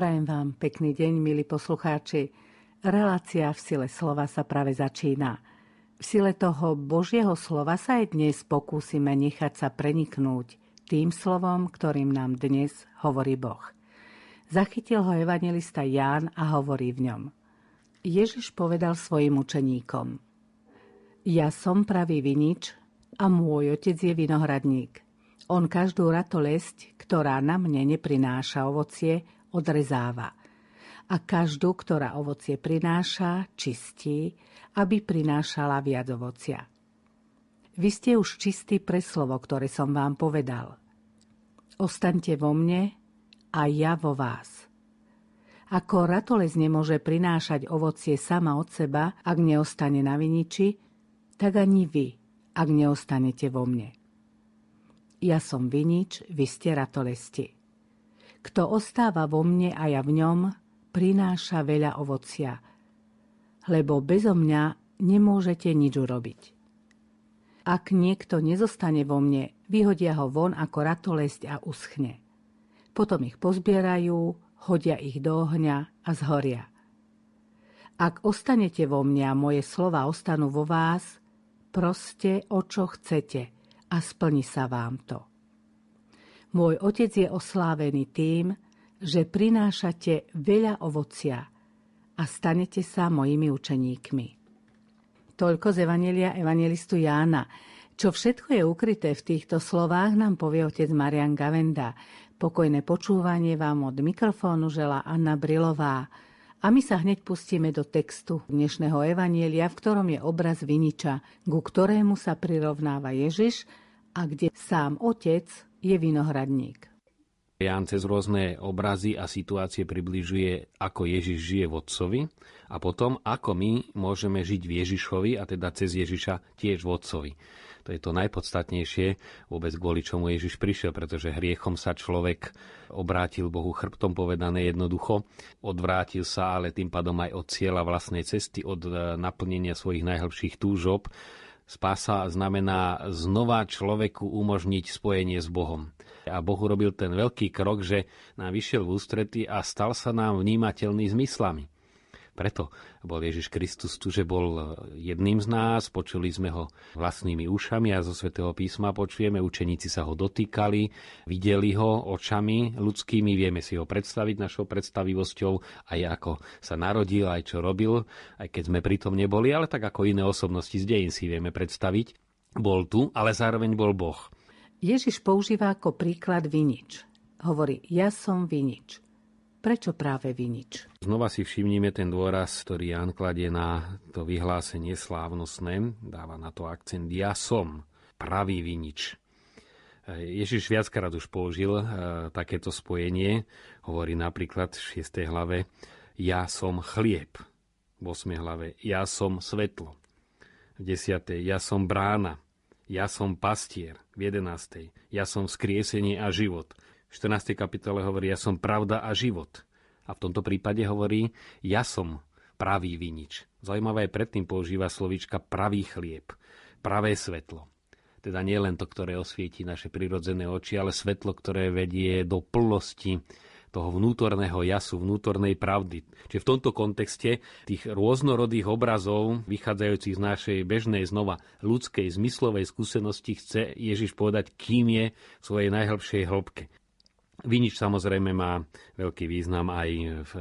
Prajem vám pekný deň, milí poslucháči. Relácia v sile slova sa práve začína. V sile toho Božieho slova sa aj dnes pokúsime nechať sa preniknúť tým slovom, ktorým nám dnes hovorí Boh. Zachytil ho evangelista Ján a hovorí v ňom. Ježiš povedal svojim učeníkom. Ja som pravý vinič a môj otec je vinohradník. On každú ratolesť, ktorá na mne neprináša ovocie, odrezáva. A každú, ktorá ovocie prináša, čistí, aby prinášala viac ovocia. Vy ste už čistí pre slovo, ktoré som vám povedal. Ostaňte vo mne a ja vo vás. Ako ratoles nemôže prinášať ovocie sama od seba, ak neostane na viniči, tak ani vy, ak neostanete vo mne. Ja som vinič, vy ste ratolesti. Kto ostáva vo mne a ja v ňom, prináša veľa ovocia, lebo bezo mňa nemôžete nič urobiť. Ak niekto nezostane vo mne, vyhodia ho von ako ratolesť a uschne. Potom ich pozbierajú, hodia ich do ohňa a zhoria. Ak ostanete vo mne a moje slova ostanú vo vás, proste o čo chcete – a splní sa vám to. Môj otec je oslávený tým, že prinášate veľa ovocia a stanete sa mojimi učeníkmi. Toľko z Evanelia Evangelistu Jána. Čo všetko je ukryté v týchto slovách, nám povie otec Marian Gavenda. Pokojné počúvanie vám od mikrofónu žela Anna Brilová. A my sa hneď pustíme do textu dnešného Evanielia, v ktorom je obraz viniča, ku ktorému sa prirovnáva Ježiš a kde sám otec je vinohradník. Ján cez rôzne obrazy a situácie približuje, ako Ježiš žije v Otcovi a potom, ako my môžeme žiť v Ježišovi a teda cez Ježiša tiež v Otcovi. To je to najpodstatnejšie, vôbec kvôli čomu Ježiš prišiel, pretože hriechom sa človek obrátil Bohu chrbtom povedané jednoducho, odvrátil sa ale tým pádom aj od cieľa vlastnej cesty, od e, naplnenia svojich najhlbších túžob. Spása znamená znova človeku umožniť spojenie s Bohom. A Boh urobil ten veľký krok, že nám vyšiel v ústrety a stal sa nám vnímateľný zmyslami. Preto bol Ježiš Kristus tu, že bol jedným z nás, počuli sme ho vlastnými ušami a zo svätého písma počujeme, učeníci sa ho dotýkali, videli ho očami ľudskými, vieme si ho predstaviť našou predstavivosťou, aj ako sa narodil, aj čo robil, aj keď sme pritom neboli, ale tak ako iné osobnosti z dejín si vieme predstaviť. Bol tu, ale zároveň bol Boh. Ježiš používa ako príklad vinič. Hovorí, ja som vinič. Prečo práve vinič? Znova si všimnime ten dôraz, ktorý Jan kladie na to vyhlásenie slávnostné. Dáva na to akcent ja som pravý vinič. Ježiš viackrát už použil e, takéto spojenie. Hovorí napríklad v 6. hlave ja som chlieb. V 8. hlave ja som svetlo. V 10. ja som brána. Ja som pastier. V 11. ja som skriesenie a život. V 14. kapitole hovorí, ja som pravda a život. A v tomto prípade hovorí, ja som pravý vinič. Zaujímavé je predtým používa slovíčka pravý chlieb, pravé svetlo. Teda nie len to, ktoré osvieti naše prirodzené oči, ale svetlo, ktoré vedie do plnosti toho vnútorného jasu, vnútornej pravdy. Čiže v tomto kontexte tých rôznorodých obrazov, vychádzajúcich z našej bežnej znova ľudskej zmyslovej skúsenosti, chce Ježiš povedať, kým je v svojej najhlbšej hĺbke. Vinič samozrejme má veľký význam aj v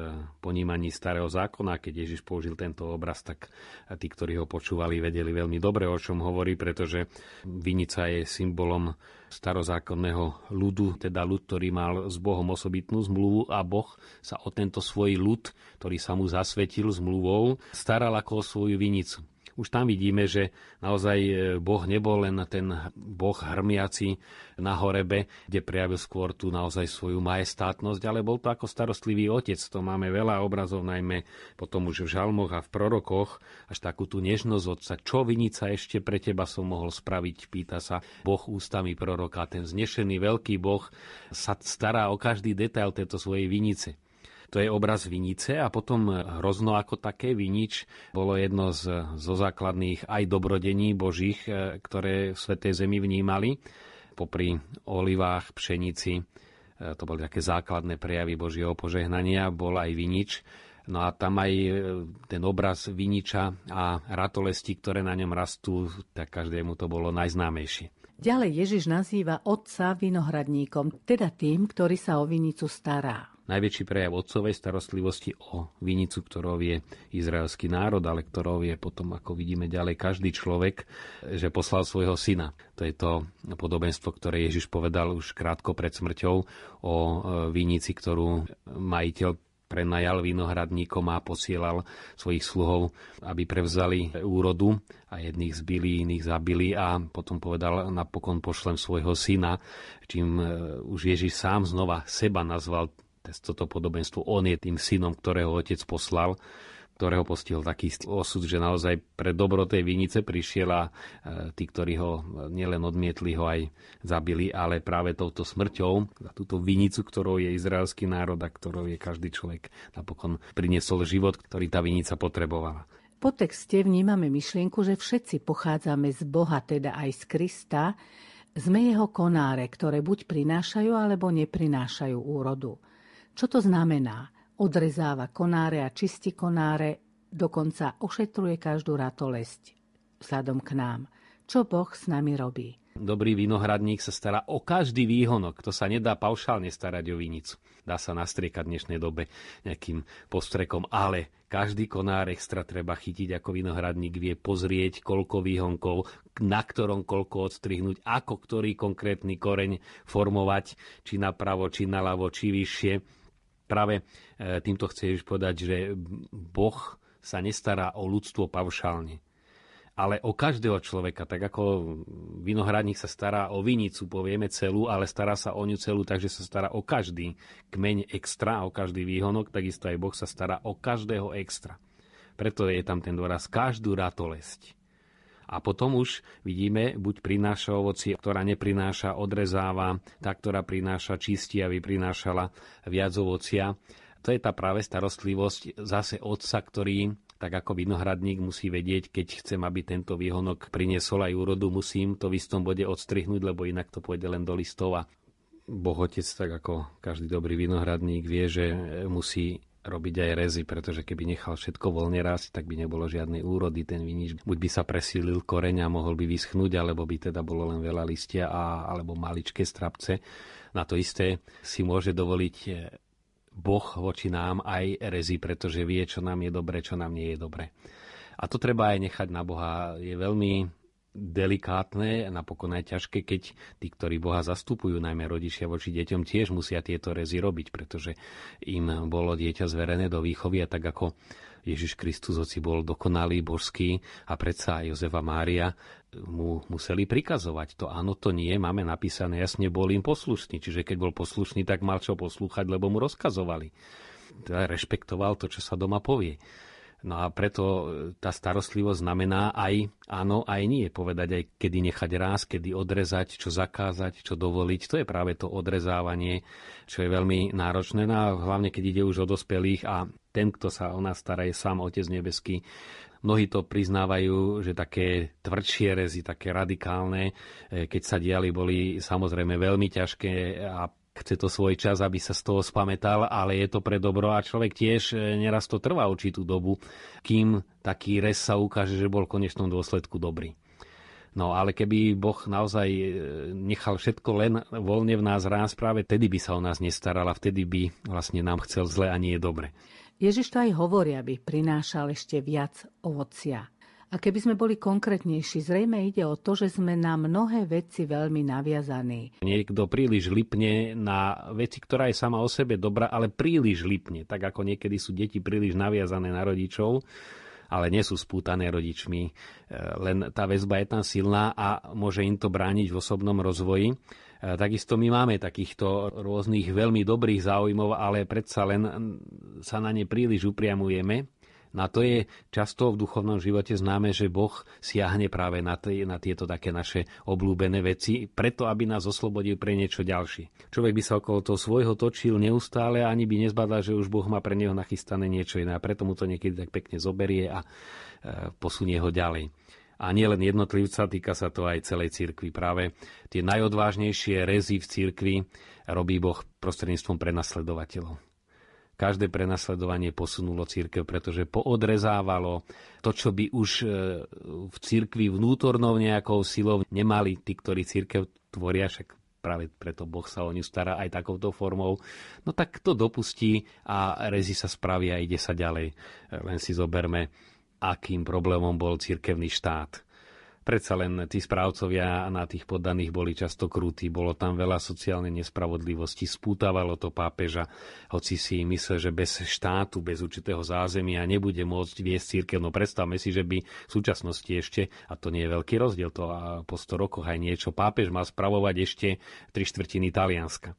ponímaní starého zákona. Keď Ježiš použil tento obraz, tak tí, ktorí ho počúvali, vedeli veľmi dobre, o čom hovorí, pretože vinica je symbolom starozákonného ľudu, teda ľud, ktorý mal s Bohom osobitnú zmluvu a Boh sa o tento svoj ľud, ktorý sa mu zasvetil zmluvou, staral ako o svoju vinicu už tam vidíme, že naozaj e, Boh nebol len ten Boh hrmiaci na horebe, kde prijavil skôr tú naozaj svoju majestátnosť, ale bol to ako starostlivý otec. To máme veľa obrazov, najmä potom už v žalmoch a v prorokoch, až takú tú nežnosť otca. Čo vinica ešte pre teba som mohol spraviť, pýta sa Boh ústami proroka. Ten znešený veľký Boh sa stará o každý detail tejto svojej vinice. To je obraz vinice a potom hrozno ako také vinič bolo jedno z, zo základných aj dobrodení božích, e, ktoré v Svetej Zemi vnímali. Popri olivách, pšenici, to boli také základné prejavy Božieho požehnania, bol aj vinič. No a tam aj ten obraz viniča a ratolesti, ktoré na ňom rastú, tak každému to bolo najznámejšie. Ďalej Ježiš nazýva otca vinohradníkom, teda tým, ktorý sa o vinicu stará. Najväčší prejav otcovej starostlivosti o vinicu, ktorou je izraelský národ, ale ktorou je potom, ako vidíme ďalej, každý človek, že poslal svojho syna. To je to podobenstvo, ktoré Ježiš povedal už krátko pred smrťou o e, vinici, ktorú majiteľ prenajal vinohradníkom a posielal svojich sluhov, aby prevzali úrodu a jedných zbili, iných zabili a potom povedal, napokon pošlem svojho syna, čím e, už Ježiš sám znova seba nazval toto podobenstvo. On je tým synom, ktorého otec poslal ktorého postihol taký osud, že naozaj pre dobro tej vinice prišiel a e, tí, ktorí ho nielen odmietli, ho aj zabili, ale práve touto smrťou za túto vinicu, ktorou je izraelský národ a ktorou je každý človek, napokon priniesol život, ktorý tá vinica potrebovala. Po texte vnímame myšlienku, že všetci pochádzame z Boha, teda aj z Krista, sme jeho konáre, ktoré buď prinášajú, alebo neprinášajú úrodu. Čo to znamená? odrezáva konáre a čistí konáre, dokonca ošetruje každú ratolesť vzhľadom k nám. Čo Boh s nami robí? Dobrý vinohradník sa stará o každý výhonok. To sa nedá paušálne starať o vinicu. Dá sa nastriekať v dnešnej dobe nejakým postrekom, ale každý konár extra treba chytiť ako vinohradník, vie pozrieť, koľko výhonkov, na ktorom koľko odstrihnúť, ako ktorý konkrétny koreň formovať, či napravo, či naľavo, či vyššie práve e, týmto chceš povedať, že Boh sa nestará o ľudstvo paušálne, ale o každého človeka. Tak ako vinohradník sa stará o vinicu, povieme celú, ale stará sa o ňu celú, takže sa stará o každý kmeň extra, o každý výhonok, takisto aj Boh sa stará o každého extra. Preto je tam ten dôraz každú ratolesť. A potom už vidíme, buď prináša ovoci, ktorá neprináša, odrezáva, tá, ktorá prináša, čistí, aby prinášala viac ovocia. To je tá práve starostlivosť zase otca, ktorý tak ako vinohradník musí vedieť, keď chcem, aby tento výhonok priniesol aj úrodu, musím to v istom bode odstrihnúť, lebo inak to pôjde len do listov a Boh tak ako každý dobrý vinohradník vie, že musí robiť aj rezy, pretože keby nechal všetko voľne rásť, tak by nebolo žiadnej úrody ten vinič. Buď by sa presílil koreň a mohol by vyschnúť, alebo by teda bolo len veľa listia a, alebo maličké strapce. Na to isté si môže dovoliť eh, Boh voči nám aj rezy, pretože vie, čo nám je dobre, čo nám nie je dobre. A to treba aj nechať na Boha. Je veľmi delikátne, napokon aj ťažké, keď tí, ktorí Boha zastupujú, najmä rodičia voči deťom, tiež musia tieto rezy robiť, pretože im bolo dieťa zverené do výchovy a tak ako Ježiš Kristus, hoci bol dokonalý, božský a predsa aj Jozefa Mária mu museli prikazovať. To áno, to nie, máme napísané, jasne bol im poslušný, čiže keď bol poslušný, tak mal čo poslúchať, lebo mu rozkazovali. Teda rešpektoval to, čo sa doma povie. No a preto e, tá starostlivosť znamená aj áno, aj nie. Povedať aj kedy nechať ráz, kedy odrezať, čo zakázať, čo dovoliť. To je práve to odrezávanie, čo je veľmi náročné. No a hlavne keď ide už o dospelých a ten, kto sa o nás stará, je sám Otec Nebeský. Mnohí to priznávajú, že také tvrdšie rezy, také radikálne, e, keď sa diali, boli samozrejme veľmi ťažké a chce to svoj čas, aby sa z toho spametal, ale je to pre dobro a človek tiež e, neraz to trvá určitú dobu, kým taký res sa ukáže, že bol v konečnom dôsledku dobrý. No ale keby Boh naozaj e, nechal všetko len voľne v nás rás, práve tedy by sa o nás nestaral a vtedy by vlastne nám chcel zle a nie dobre. Ježiš to aj hovorí, aby prinášal ešte viac ovocia. A keby sme boli konkrétnejší, zrejme ide o to, že sme na mnohé veci veľmi naviazaní. Niekto príliš lipne na veci, ktorá je sama o sebe dobrá, ale príliš lipne, tak ako niekedy sú deti príliš naviazané na rodičov, ale nie sú spútané rodičmi. E, len tá väzba je tam silná a môže im to brániť v osobnom rozvoji. E, takisto my máme takýchto rôznych veľmi dobrých záujmov, ale predsa len sa na ne príliš upriamujeme na to je často v duchovnom živote známe, že Boh siahne práve na, tie, na tieto také naše oblúbené veci, preto aby nás oslobodil pre niečo ďalšie. Človek by sa okolo toho svojho točil neustále a ani by nezbadal, že už Boh má pre neho nachystané niečo iné a preto mu to niekedy tak pekne zoberie a e, posunie ho ďalej. A nie len jednotlivca, týka sa to aj celej cirkvi. Práve tie najodvážnejšie rezy v cirkvi robí Boh prostredníctvom prenasledovateľov. Každé prenasledovanie posunulo církev, pretože poodrezávalo to, čo by už e, v cirkvi vnútornou nejakou silou nemali tí, ktorí církev tvoria, však práve preto Boh sa o ňu stará aj takouto formou, no tak to dopustí a rezi sa spravia a ide sa ďalej. Len si zoberme akým problémom bol cirkevný štát. Predsa len tí správcovia na tých poddaných boli často krutí, bolo tam veľa sociálnej nespravodlivosti, spútavalo to pápeža, hoci si myslel, že bez štátu, bez určitého zázemia nebude môcť viesť církev. No predstavme si, že by v súčasnosti ešte, a to nie je veľký rozdiel, to a po 100 rokoch aj niečo, pápež mal spravovať ešte tri štvrtiny Talianska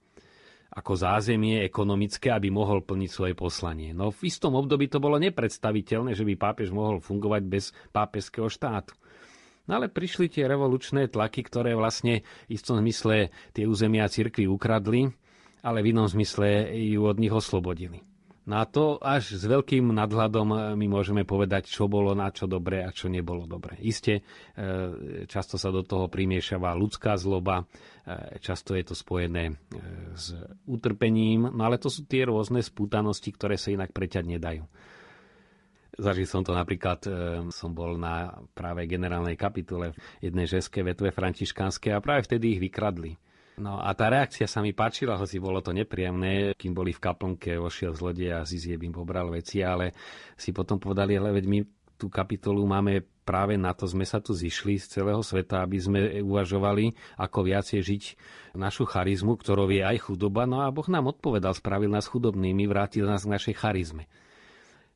ako zázemie ekonomické, aby mohol plniť svoje poslanie. No v istom období to bolo nepredstaviteľné, že by pápež mohol fungovať bez pápežského štátu. No ale prišli tie revolučné tlaky, ktoré vlastne v istom zmysle tie územia cirkvi ukradli, ale v inom zmysle ju od nich oslobodili. No a to až s veľkým nadhľadom e, my môžeme povedať, čo bolo na čo dobre a čo nebolo dobre. Isté, e, často sa do toho primiešava ľudská zloba, e, často je to spojené s utrpením, no ale to sú tie rôzne spútanosti, ktoré sa inak preťať nedajú. Zažil som to napríklad, som bol na práve generálnej kapitule jednej ženskej vetve františkánskej a práve vtedy ich vykradli No a tá reakcia sa mi páčila, hoci bolo to nepríjemné, kým boli v kaplnke, ošiel zlodej a Zizie im pobral veci, ale si potom povedali, ale veď my tú kapitolu máme práve na to sme sa tu zišli z celého sveta, aby sme uvažovali, ako viacej žiť našu charizmu, ktorou je aj chudoba. No a Boh nám odpovedal, spravil nás chudobnými, vrátil nás k našej charizme.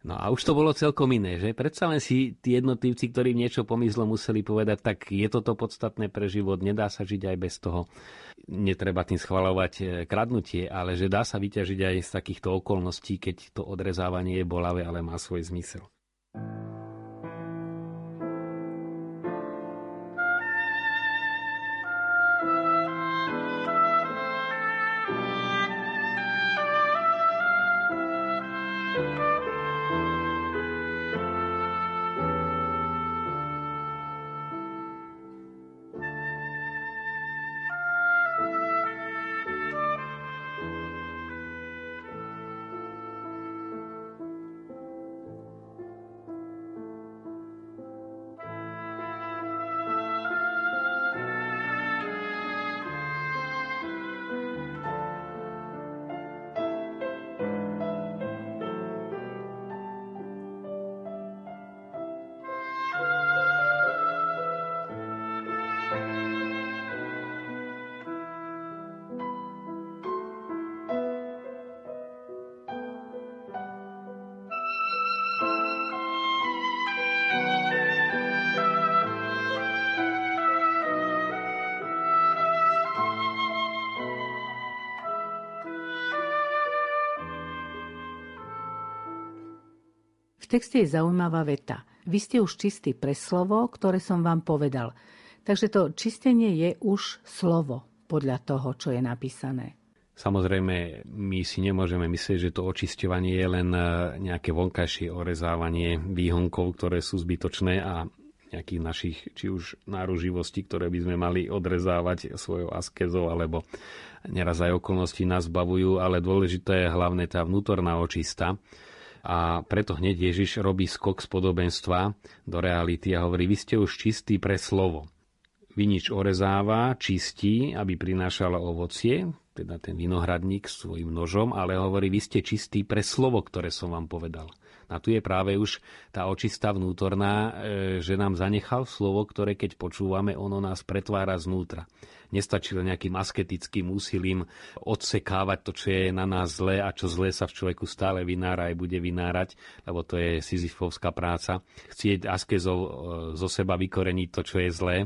No a už to bolo celkom iné, že? Predsa len si tí jednotlivci, ktorí niečo pomyslo, museli povedať, tak je toto podstatné pre život, nedá sa žiť aj bez toho. Netreba tým schvalovať e, kradnutie, ale že dá sa vyťažiť aj z takýchto okolností, keď to odrezávanie je bolavé, ale má svoj zmysel. Texte je zaujímavá veta. Vy ste už čistí pre slovo, ktoré som vám povedal. Takže to čistenie je už slovo podľa toho, čo je napísané. Samozrejme, my si nemôžeme myslieť, že to očisťovanie je len e, nejaké vonkajšie orezávanie výhonkov, ktoré sú zbytočné a nejakých našich, či už náruživostí, ktoré by sme mali odrezávať svojou askezou, alebo neraz aj okolnosti nás bavujú, ale dôležité je hlavne tá vnútorná očista, a preto hneď Ježiš robí skok z podobenstva do reality a hovorí, vy ste už čistí pre slovo. Vinič orezáva, čistí, aby prinášala ovocie, teda ten vinohradník svojim nožom, ale hovorí, vy ste čistí pre slovo, ktoré som vám povedal. A tu je práve už tá očistá vnútorná, e, že nám zanechal slovo, ktoré keď počúvame, ono nás pretvára znútra. Nestačí len nejakým asketickým úsilím odsekávať to, čo je na nás zlé a čo zlé sa v človeku stále vynára aj bude vynárať, lebo to je sizifovská práca. Chcieť askezov e, zo seba vykoreniť to, čo je zlé,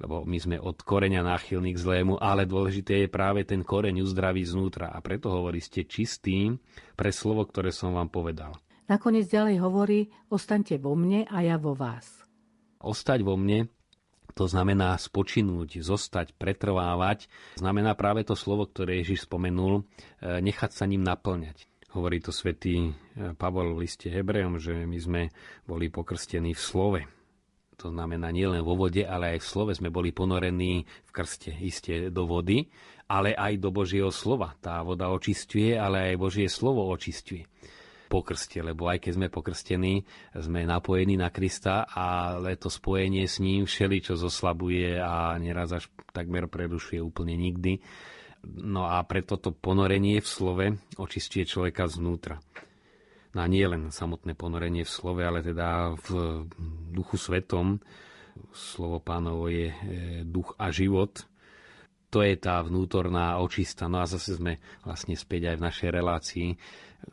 lebo my sme od koreňa náchylní k zlému, ale dôležité je práve ten koreň uzdraviť znútra. A preto hovorí, ste čistým pre slovo, ktoré som vám povedal. Nakoniec ďalej hovorí, ostaňte vo mne a ja vo vás. Ostať vo mne, to znamená spočinúť, zostať, pretrvávať, znamená práve to slovo, ktoré Ježiš spomenul, e, nechať sa ním naplňať. Hovorí to svätý e, Pavol v liste Hebrejom, že my sme boli pokrstení v slove. To znamená nielen vo vode, ale aj v slove sme boli ponorení v krste, iste do vody, ale aj do Božieho slova. Tá voda očistuje, ale aj Božie slovo očistuje po krste, lebo aj keď sme pokrstení, sme napojení na Krista, ale to spojenie s ním všeli, čo zoslabuje a neraz až takmer prerušuje úplne nikdy. No a preto to ponorenie v slove očistuje človeka znútra. No a nie len samotné ponorenie v slove, ale teda v duchu svetom. Slovo pánovo je e, duch a život. To je tá vnútorná očista. No a zase sme vlastne späť aj v našej relácii.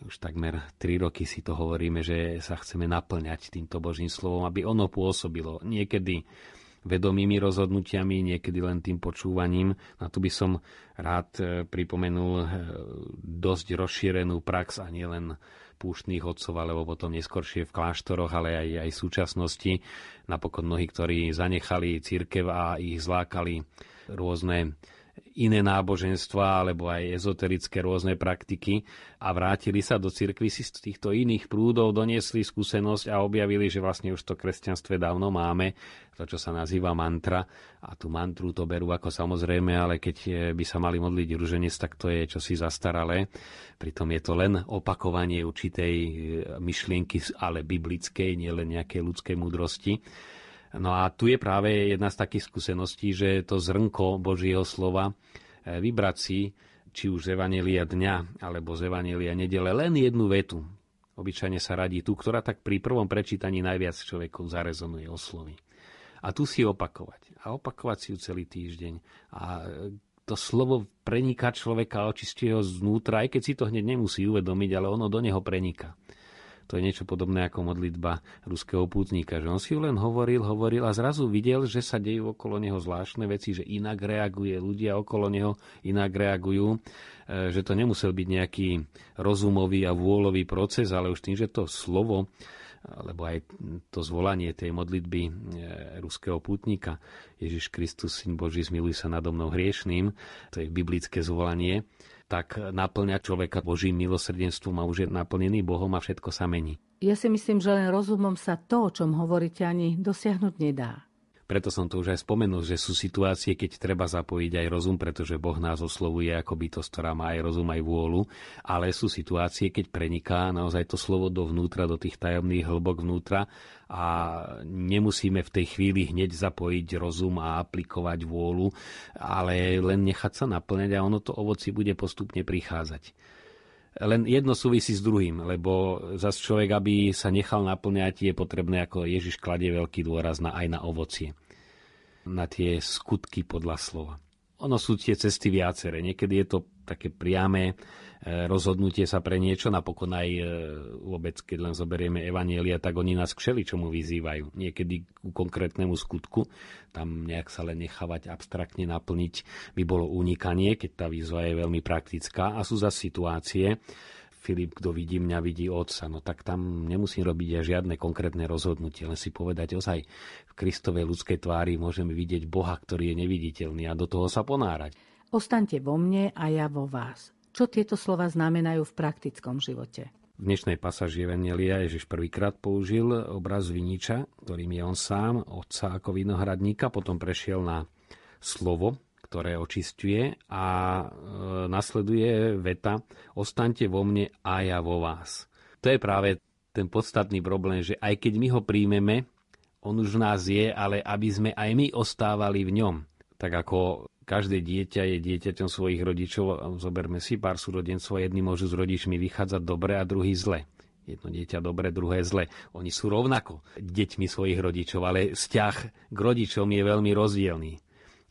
Už takmer tri roky si to hovoríme, že sa chceme naplňať týmto Božím slovom, aby ono pôsobilo. Niekedy vedomými rozhodnutiami, niekedy len tým počúvaním. Na to by som rád e, pripomenul e, dosť rozšírenú prax a nielen púštnych otcov, alebo potom neskôršie v kláštoroch, ale aj, aj v súčasnosti. Napokon mnohí, ktorí zanechali církev a ich zlákali rôzne iné náboženstva alebo aj ezoterické rôzne praktiky a vrátili sa do cirkvy si z týchto iných prúdov, doniesli skúsenosť a objavili, že vlastne už to kresťanstve dávno máme, to, čo sa nazýva mantra a tú mantru to berú ako samozrejme, ale keď by sa mali modliť ruženec, tak to je čosi zastaralé. Pritom je to len opakovanie určitej myšlienky, ale biblickej, nielen nejakej ľudskej múdrosti. No a tu je práve jedna z takých skúseností, že to zrnko Božieho slova e, vybrať si, či už z Evanelia dňa, alebo z Evanelia nedele, len jednu vetu. Obyčajne sa radí tú, ktorá tak pri prvom prečítaní najviac človeku zarezonuje oslovy. A tu si opakovať. A opakovať si ju celý týždeň. A to slovo preniká človeka, očistí ho znútra, aj keď si to hneď nemusí uvedomiť, ale ono do neho preniká. To je niečo podobné ako modlitba ruského pútnika, že on si ju len hovoril, hovoril a zrazu videl, že sa dejú okolo neho zvláštne veci, že inak reaguje, ľudia okolo neho inak reagujú, e, že to nemusel byť nejaký rozumový a vôľový proces, ale už tým, že to slovo alebo aj to zvolanie tej modlitby e, ruského pútnika Ježiš Kristus, Syn Boží, zmiluj sa nado mnou hriešným, to je biblické zvolanie, tak naplňa človeka Božím milosrdenstvom a už je naplnený Bohom a všetko sa mení. Ja si myslím, že len rozumom sa to, o čom hovoríte, ani dosiahnuť nedá. Preto som to už aj spomenul, že sú situácie, keď treba zapojiť aj rozum, pretože Boh nás oslovuje ako bytosť, ktorá má aj rozum, aj vôľu, ale sú situácie, keď preniká naozaj to slovo dovnútra, do tých tajomných hĺbok vnútra a nemusíme v tej chvíli hneď zapojiť rozum a aplikovať vôľu, ale len nechať sa naplňať a ono to ovoci bude postupne prichádzať. Len jedno súvisí s druhým, lebo zase človek, aby sa nechal naplňať, je potrebné, ako Ježiš kladie veľký dôraz na, aj na ovocie. Na tie skutky podľa slova. Ono sú tie cesty viaceré. Niekedy je to také priame rozhodnutie sa pre niečo, napokon aj e, vôbec, keď len zoberieme Evanielia, tak oni nás k čomu vyzývajú. Niekedy ku konkrétnemu skutku, tam nejak sa len nechávať abstraktne naplniť by bolo unikanie, keď tá výzva je veľmi praktická a sú za situácie, Filip, kto vidí mňa, vidí otca. No tak tam nemusím robiť aj žiadne konkrétne rozhodnutie, len si povedať ozaj v Kristovej ľudskej tvári môžeme vidieť Boha, ktorý je neviditeľný a do toho sa ponárať. Ostaňte vo mne a ja vo vás. Čo tieto slova znamenajú v praktickom živote? V dnešnej pasáži Evangelia Ježiš prvýkrát použil obraz viniča, ktorým je on sám, otca ako vinohradníka, potom prešiel na slovo, ktoré očistuje a e, nasleduje veta Ostaňte vo mne a ja vo vás. To je práve ten podstatný problém, že aj keď my ho príjmeme, on už v nás je, ale aby sme aj my ostávali v ňom. Tak ako Každé dieťa je dieťaťom svojich rodičov. Zoberme si pár súrodencov. Jedni môžu s rodičmi vychádzať dobre a druhý zle. Jedno dieťa dobre, druhé zle. Oni sú rovnako deťmi svojich rodičov, ale vzťah k rodičom je veľmi rozdielný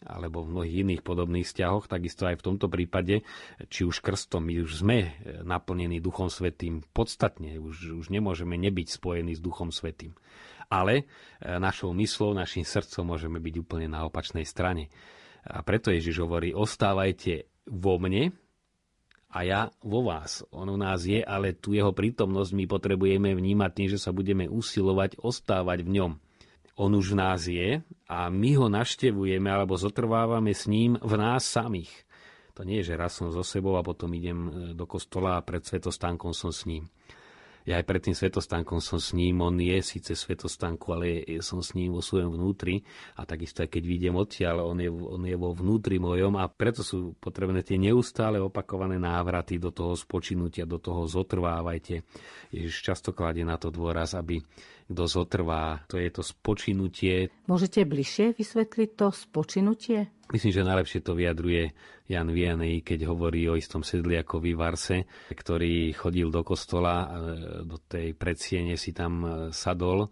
alebo v mnohých iných podobných vzťahoch, takisto aj v tomto prípade, či už krstom, my už sme naplnení Duchom Svetým podstatne, už, už nemôžeme nebyť spojení s Duchom Svetým. Ale e, našou myslou, našim srdcom môžeme byť úplne na opačnej strane. A preto Ježiš hovorí, ostávajte vo mne a ja vo vás. On u nás je, ale tu jeho prítomnosť my potrebujeme vnímať tým, že sa budeme usilovať ostávať v ňom. On už v nás je a my ho naštevujeme alebo zotrvávame s ním v nás samých. To nie je, že raz som so sebou a potom idem e, do kostola a pred svetostánkom som s ním. Ja aj pred tým svetostánkom som s ním, on je síce svetostánku, ale som s ním vo svojom vnútri a takisto aj keď vidím odtiaľ, on je, on je vo vnútri mojom a preto sú potrebné tie neustále opakované návraty do toho spočinutia, do toho zotrvávajte. Ježiš často kladie na to dôraz, aby kto zotrvá, to je to spočinutie. Môžete bližšie vysvetliť to spočinutie? Myslím, že najlepšie to vyjadruje Jan Vianney, keď hovorí o istom sedliakovi Varse, ktorý chodil do kostola, e, do tej predsiene si tam e, sadol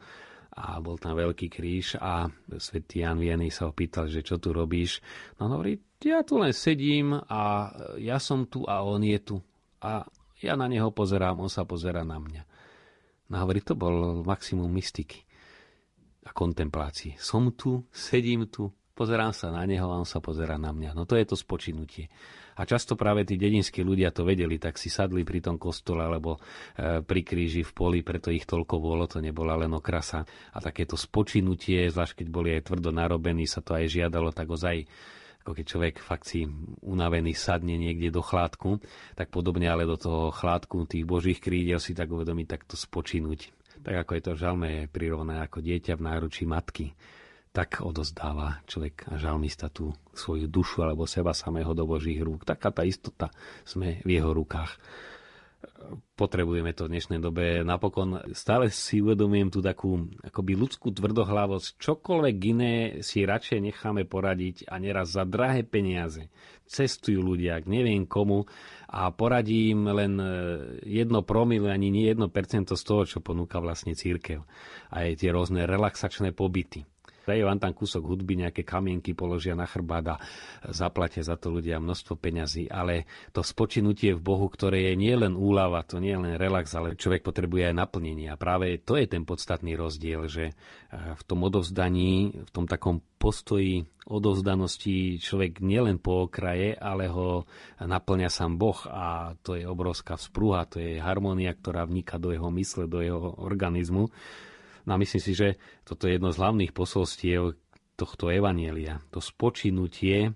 a bol tam veľký kríž a svätý Jan Vianney sa ho pýtal, že čo tu robíš. No on hovorí, ja tu len sedím a ja som tu a on je tu. A ja na neho pozerám, on sa pozera na mňa. No hovorí, to bol maximum mystiky a kontemplácie. Som tu, sedím tu, pozerám sa na neho a on sa pozera na mňa. No to je to spočinutie. A často práve tí dedinskí ľudia to vedeli, tak si sadli pri tom kostole alebo e, pri kríži v poli, preto ich toľko bolo, to nebola len okrasa. A takéto spočinutie, zvlášť keď boli aj tvrdo narobení, sa to aj žiadalo, tak ozaj ako keď človek fakt si unavený sadne niekde do chládku, tak podobne ale do toho chládku tých božích krídel si tak uvedomiť takto spočinúť. Tak ako je to žalme prirovnané ako dieťa v náručí matky tak odozdáva človek a žalmista tú svoju dušu alebo seba samého do Božích rúk. Taká tá istota sme v jeho rukách. Potrebujeme to v dnešnej dobe. Napokon stále si uvedomujem tú takú akoby ľudskú tvrdohlavosť. Čokoľvek iné si radšej necháme poradiť a neraz za drahé peniaze. Cestujú ľudia k neviem komu a poradím len e, jedno promile, ani nie jedno percento z toho, čo ponúka vlastne církev. Aj tie rôzne relaxačné pobyty Dajú vám tam kúsok hudby, nejaké kamienky položia na chrbát a zaplatia za to ľudia množstvo peňazí. Ale to spočinutie v Bohu, ktoré je nie len úlava, to nie je len relax, ale človek potrebuje aj naplnenie. A práve to je ten podstatný rozdiel, že eh, v tom odovzdaní, v tom takom postoji odovzdanosti človek nielen po okraje, ale ho naplňa sám Boh a to je obrovská vzprúha, to je harmónia, ktorá vníka do jeho mysle, do jeho organizmu No a myslím si, že toto je jedno z hlavných posolstiev tohto evanielia, to spočinutie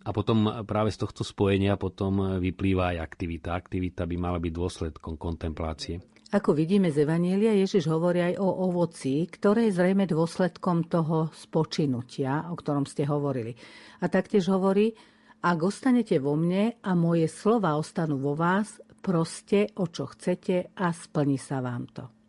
a potom práve z tohto spojenia potom vyplýva aj aktivita. Aktivita by mala byť dôsledkom kontemplácie. Ako vidíme z Evanielia, Ježiš hovorí aj o ovoci, ktoré je zrejme dôsledkom toho spočinutia, o ktorom ste hovorili. A taktiež hovorí, ak ostanete vo mne a moje slova ostanú vo vás, proste o čo chcete a splní sa vám to.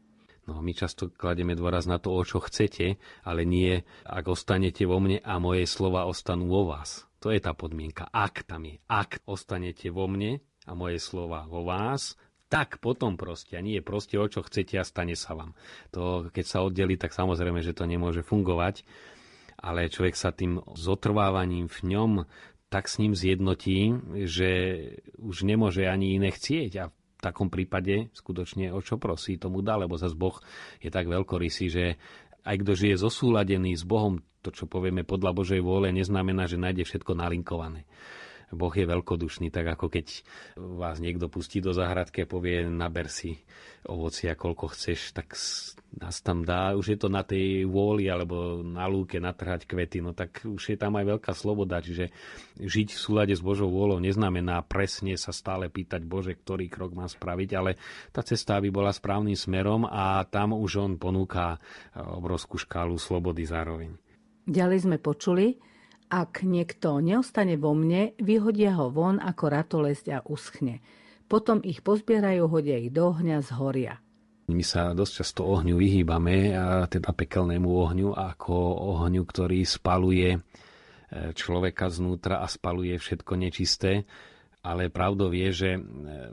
No my často klademe dôraz na to, o čo chcete, ale nie, ak ostanete vo mne a moje slova ostanú vo vás. To je tá podmienka. Ak tam je. Ak ostanete vo mne a moje slova vo vás, tak potom proste, a nie proste o čo chcete a stane sa vám. To, keď sa oddeli, tak samozrejme, že to nemôže fungovať, ale človek sa tým zotrvávaním v ňom tak s ním zjednotí, že už nemôže ani iné chcieť a takom prípade skutočne o čo prosí, tomu dá, lebo zase Boh je tak veľkorysý, že aj kto žije zosúladený s Bohom, to, čo povieme podľa Božej vôle, neznamená, že nájde všetko nalinkované. Boh je veľkodušný, tak ako keď vás niekto pustí do záhradky a povie, naber si ovocia, koľko chceš, tak nás tam dá, už je to na tej vôli alebo na lúke natrhať kvety, no tak už je tam aj veľká sloboda, čiže žiť v súlade s Božou vôľou neznamená presne sa stále pýtať Bože, ktorý krok mám spraviť, ale tá cesta by bola správnym smerom a tam už on ponúka obrovskú škálu slobody zároveň. Ďalej sme počuli, ak niekto neostane vo mne, vyhodia ho von ako ratolesť a uschne. Potom ich pozbierajú, hodia ich do ohňa, zhoria. My sa dosť často ohňu vyhýbame, a teda pekelnému ohňu, ako ohňu, ktorý spaluje e, človeka znútra a spaluje všetko nečisté. Ale pravdou je, že e,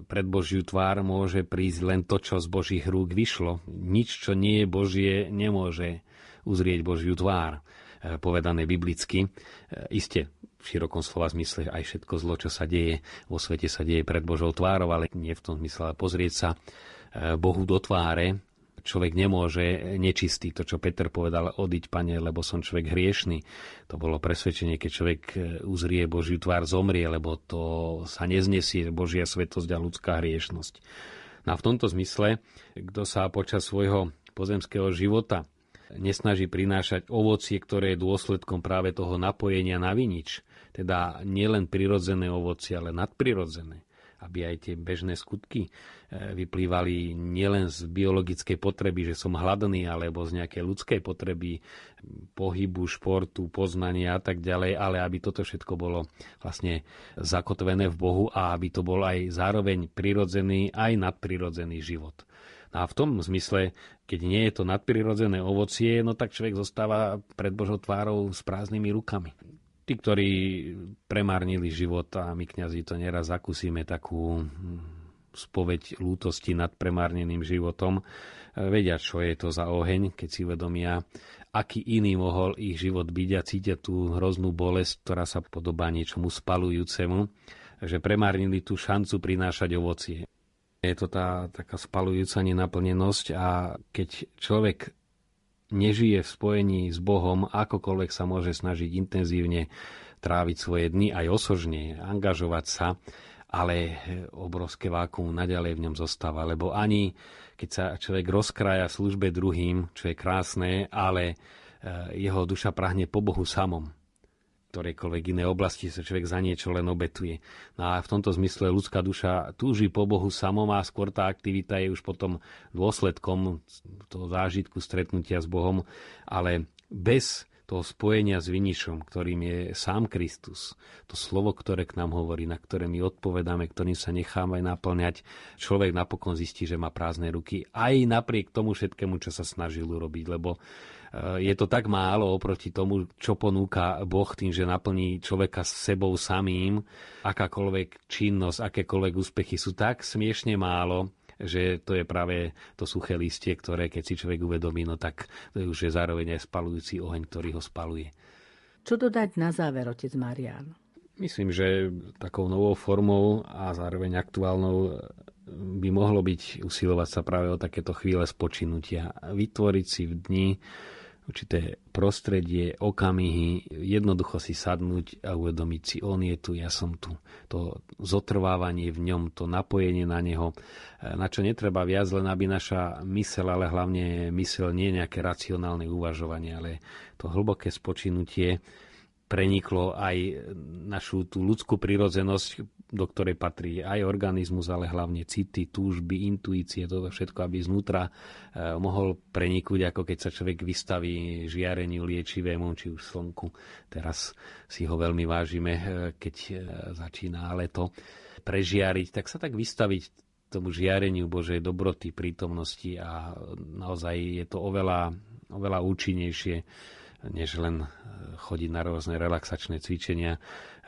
pred Božiu tvár môže prísť len to, čo z Božích rúk vyšlo. Nič, čo nie je Božie, nemôže uzrieť Božiu tvár. Eh, povedané biblicky. Eh, Isté, v širokom slova zmysle aj všetko zlo, čo sa deje vo svete, sa deje pred Božou tvárou, ale nie v tom zmysle, ale pozrieť sa eh, Bohu do tváre, človek nemôže nečistý. To, čo Peter povedal, odiť, pane, lebo som človek hriešný. To bolo presvedčenie, keď človek uzrie Božiu tvár, zomrie, lebo to sa neznesie Božia svetosť a ľudská hriešnosť. No a v tomto zmysle, kto sa počas svojho pozemského života nesnaží prinášať ovocie, ktoré je dôsledkom práve toho napojenia na vinič. Teda nielen prirodzené ovocie, ale nadprirodzené. aby aj tie bežné skutky e, vyplývali nielen z biologickej potreby, že som hladný, alebo z nejakej ľudskej potreby pohybu, športu, poznania a tak ďalej, ale aby toto všetko bolo vlastne zakotvené v Bohu a aby to bol aj zároveň prirodzený, aj nadprirodzený život. No a v tom zmysle, keď nie je to nadprirodzené ovocie, no tak človek zostáva pred Božou tvárou s prázdnymi rukami tí, ktorí premárnili život a my kňazi to neraz zakúsime takú spoveď lútosti nad premárneným životom, vedia, čo je to za oheň, keď si uvedomia, aký iný mohol ich život byť a cítia tú hroznú bolesť, ktorá sa podobá niečomu spalujúcemu, že premárnili tú šancu prinášať ovocie. Je to tá taká spalujúca nenaplnenosť a keď človek nežije v spojení s Bohom, akokoľvek sa môže snažiť intenzívne tráviť svoje dny, aj osožne, angažovať sa, ale obrovské vákuum naďalej v ňom zostáva, lebo ani keď sa človek rozkraja službe druhým, čo je krásne, ale e, jeho duša prahne po Bohu samom ktorejkoľvek inej oblasti sa človek za niečo len obetuje. No a v tomto zmysle ľudská duša túži po Bohu samom a skôr tá aktivita je už potom dôsledkom toho zážitku stretnutia s Bohom, ale bez toho spojenia s Vinišom, ktorým je sám Kristus, to slovo, ktoré k nám hovorí, na ktoré my odpovedáme, ktorým sa necháme naplňať, človek napokon zistí, že má prázdne ruky, aj napriek tomu všetkému, čo sa snažil urobiť, lebo je to tak málo oproti tomu, čo ponúka Boh tým, že naplní človeka s sebou samým. Akákoľvek činnosť, akékoľvek úspechy sú tak smiešne málo, že to je práve to suché listie, ktoré keď si človek uvedomí, no tak to je už je zároveň aj spalujúci oheň, ktorý ho spaluje. Čo dodať na záver, otec Marian? Myslím, že takou novou formou a zároveň aktuálnou by mohlo byť usilovať sa práve o takéto chvíle spočinutia. Vytvoriť si v dni určité prostredie, okamihy, jednoducho si sadnúť a uvedomiť si, on je tu, ja som tu. To zotrvávanie v ňom, to napojenie na neho, na čo netreba viac, len aby naša mysel, ale hlavne mysel nie nejaké racionálne uvažovanie, ale to hlboké spočinutie, preniklo aj našu tú ľudskú prirodzenosť, do ktorej patrí aj organizmus, ale hlavne city, túžby, intuície, toto všetko, aby znútra e, mohol preniknúť, ako keď sa človek vystaví žiareniu liečivému, či už slnku. Teraz si ho veľmi vážime, e, keď e, začína leto prežiariť, tak sa tak vystaviť tomu žiareniu Božej dobroty, prítomnosti a naozaj je to oveľa, oveľa účinnejšie než len chodiť na rôzne relaxačné cvičenia.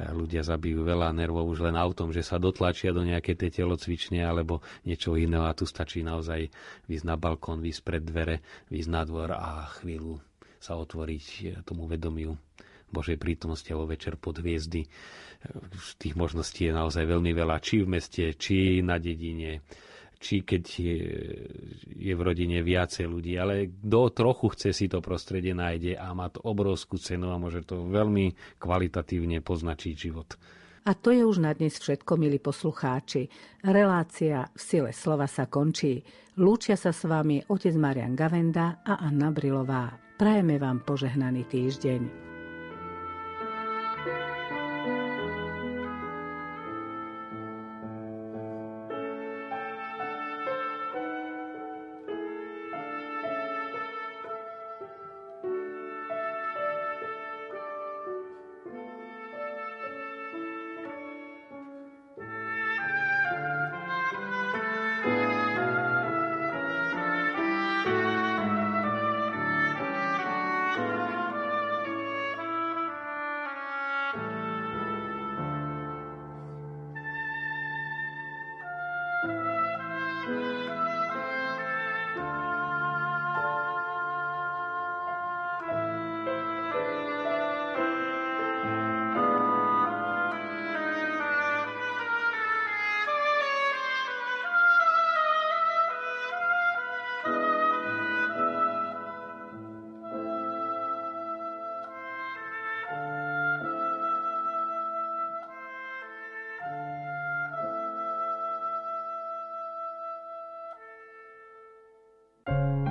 Ľudia zabijú veľa nervov už len autom, že sa dotlačia do nejaké tie telocvične alebo niečo iného a tu stačí naozaj výsť na balkón, výsť pred dvere, výsť na dvor a chvíľu sa otvoriť e, tomu vedomiu Božej prítomnosti alebo večer pod hviezdy. Tých možností je naozaj veľmi veľa, či v meste, či na dedine či keď je, je v rodine viacej ľudí, ale kto trochu chce si to prostredie nájde a má to obrovskú cenu a môže to veľmi kvalitatívne poznačiť život. A to je už na dnes všetko, milí poslucháči. Relácia v sile slova sa končí. Lúčia sa s vami otec Marian Gavenda a Anna Brilová. Prajeme vám požehnaný týždeň.